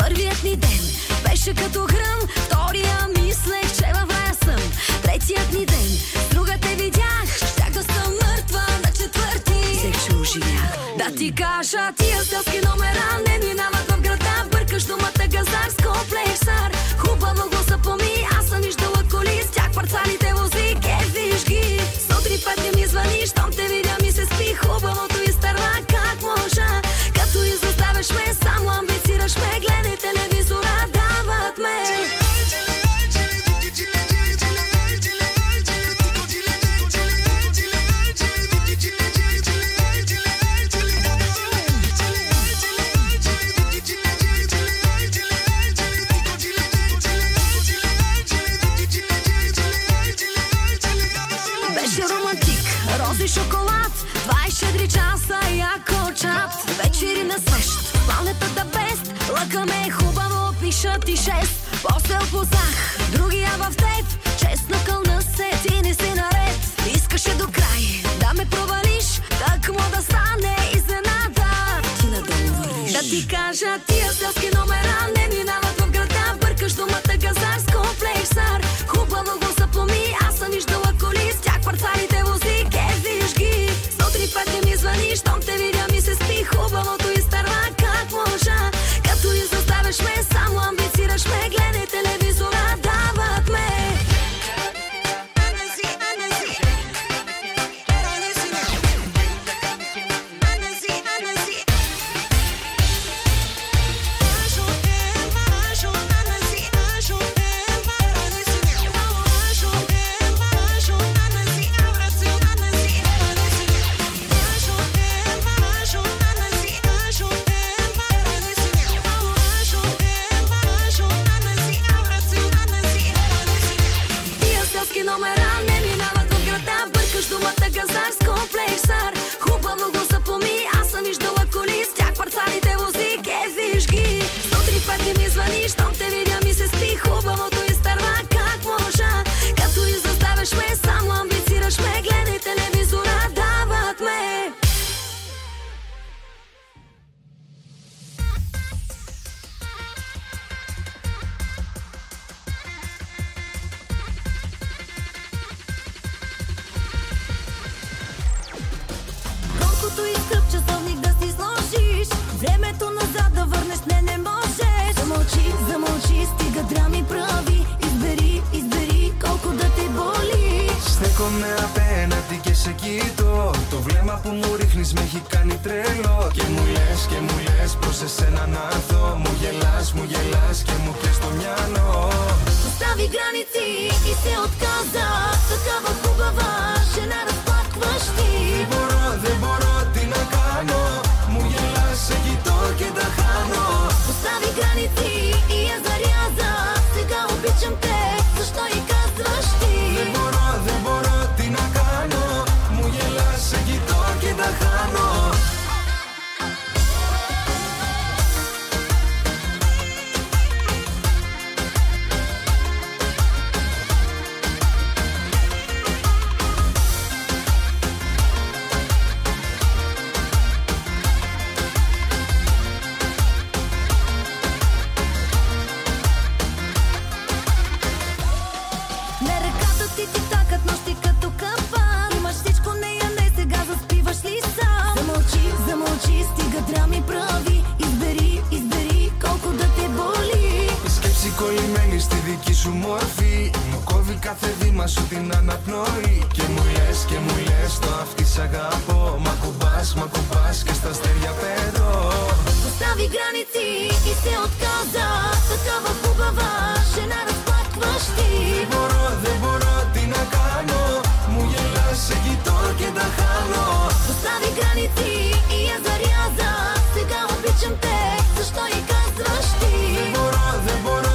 Първият ни ден беше като гръм, втория мислех, че във рая съм. Третият ни ден, друга те видях, щях да съм мъртва на четвърти. Се че оживях. Да ти кажа, тия селски номера не минават в града, бъркаш думата газар с комплексар. Хубаво го запомни, аз съм виждала коли, с тях парцалите вози, е виж ги. Сутри пет ми звъни, щом те видя Και μου λες και μου λες το αυτή σ' Μα κουμπάς, μα κουμπάς και στα αστέρια πέτω Постави граници и се отказа Такава хубава жена разплакваш ти Δεν μπορώ, δεν μπορώ τι να κάνω. Μου γελάς, σε και τα χάνω. Постави граници и я заряза Сега обичам те, защо и казваш ти Δεν μπορώ, δεν μπορώ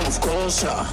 Я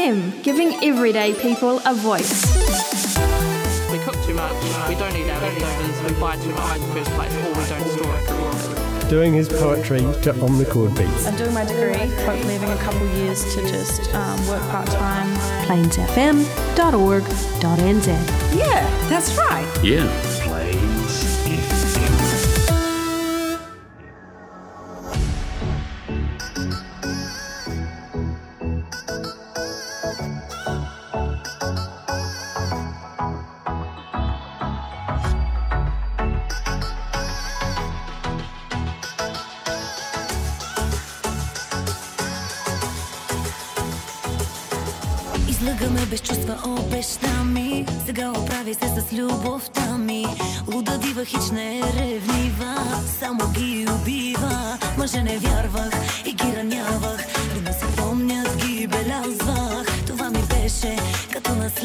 FM, giving everyday people a voice. We cook too much, we don't eat our vegetables, we buy too much in the first place, or we don't store it. Doing his poetry to on the chord beats. I'm doing my degree, hopefully having a couple years to just um, work part time. PlainsFM.org.nz. Yeah, that's right. Yeah.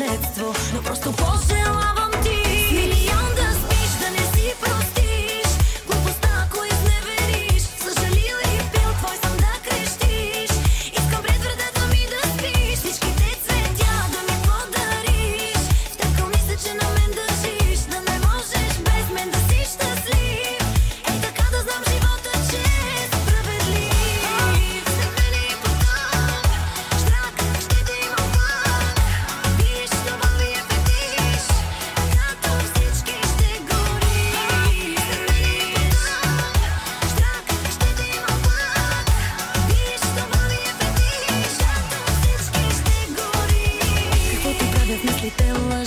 мистецтво, ну просто после.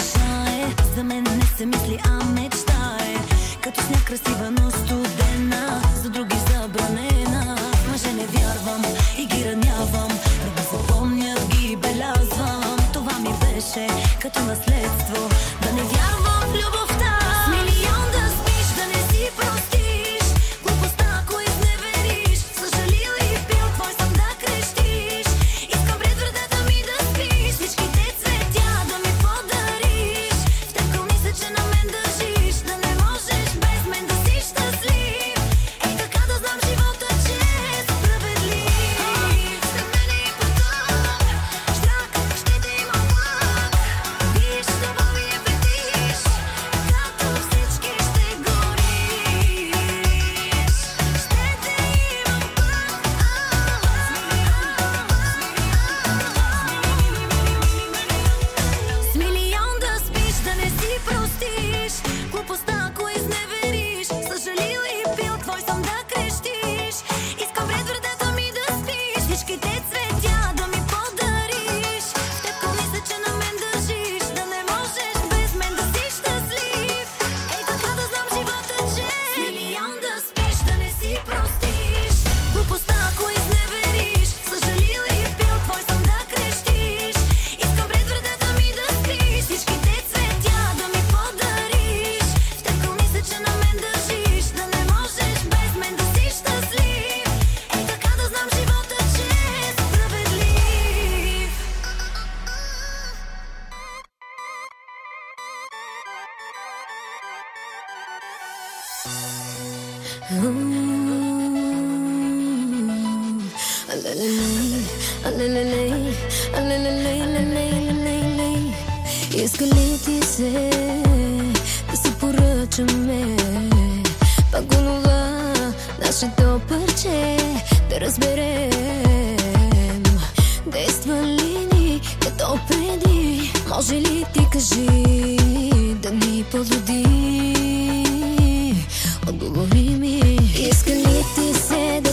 душа За мен не се мисли, а мечта е Като сняг красива, но студена. За други забранена. В мъже не вярвам и ги ранявам. Не да запомня, ги белязвам. Това ми беше като наследство. Да не вярвам Иска ли ти се да си поръчаме пак онова нашето парче да разберем Действа ли ни като преди Може ли ти кажи да ни подлоди голубыми. Искали ты седой.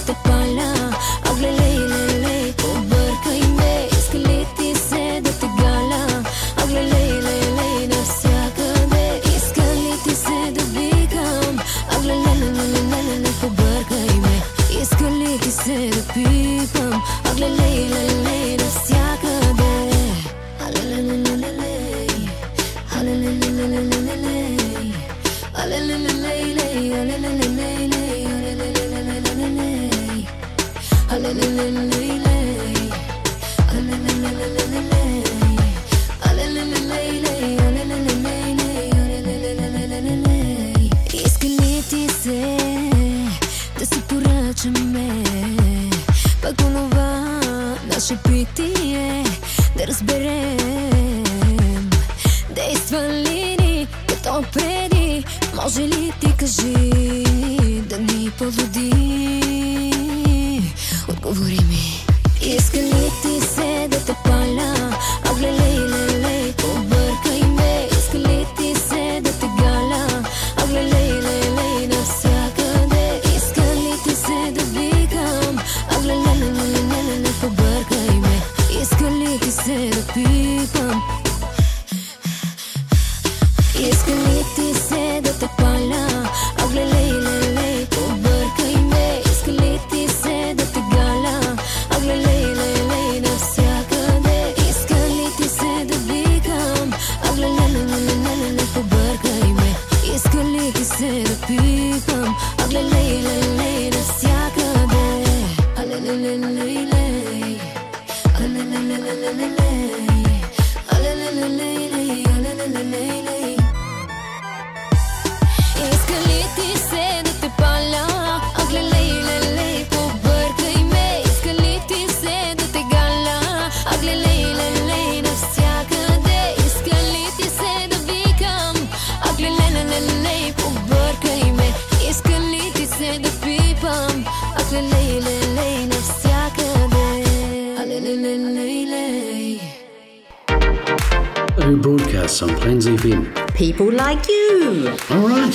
Some Plains FM. People like you. All right.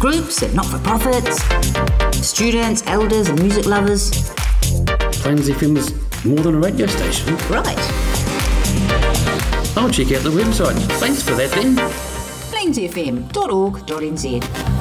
Groups and not for profits, students, elders, and music lovers. Plains FM is more than a radio station. Right. I'll check out the website. Thanks for that then. PlainsFM.org.nz.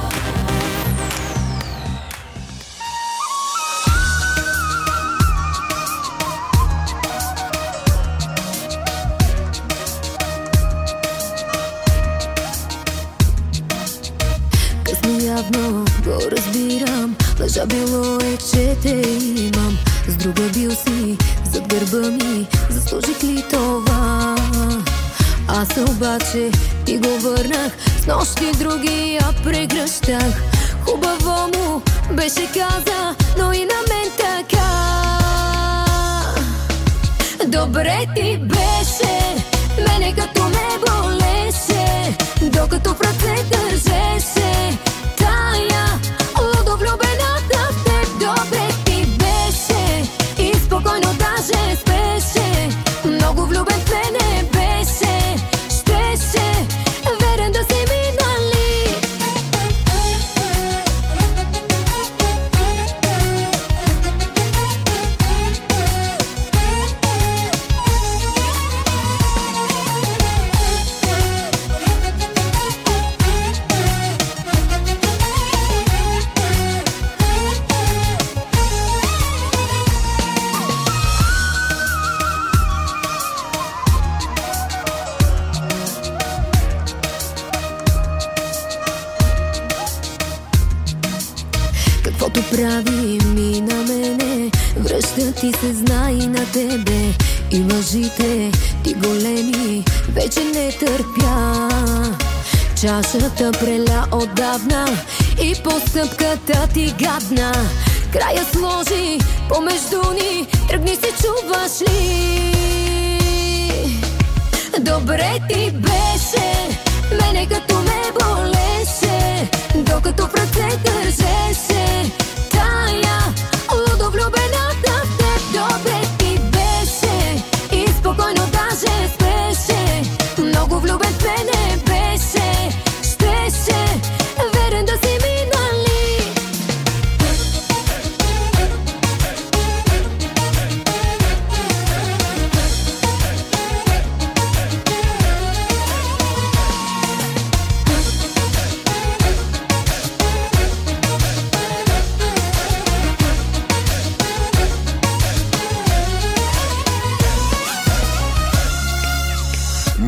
разбирам. Лъжа било е, че те имам. С друга бил си зад гърба ми. Заслужих ли това? Аз обаче ти го върнах. С нощи други я прегръщах Хубаво му беше каза Но и на мен така. Добре ти беше Мене като ме болеше Докато в ръце държеше И постъпката ти гадна. Края сложи помежду ни. Тръгни се чуваш ли? Добре ти беше. Мене като ме болеше. Докато в ръце държеше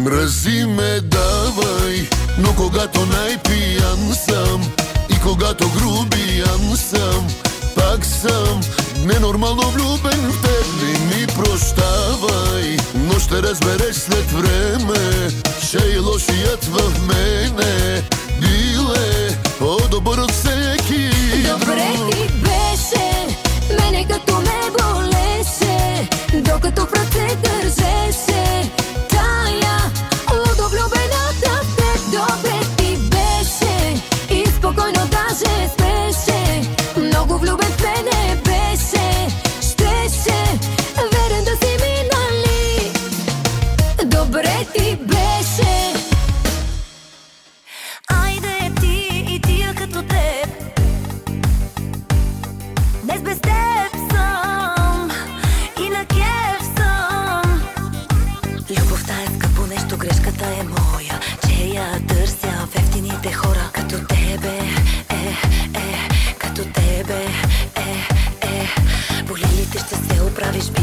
Мрази ме давай, но когато най-пиян съм И когато грубиян съм, пак съм Ненормално влюбен в теб. Ли ми прощавай Но ще разбереш след време, че и лошият в мене Бил е по-добър от всеки Добре ти беше, мене като ме болеше влюбен в даже спеше. Много влюбен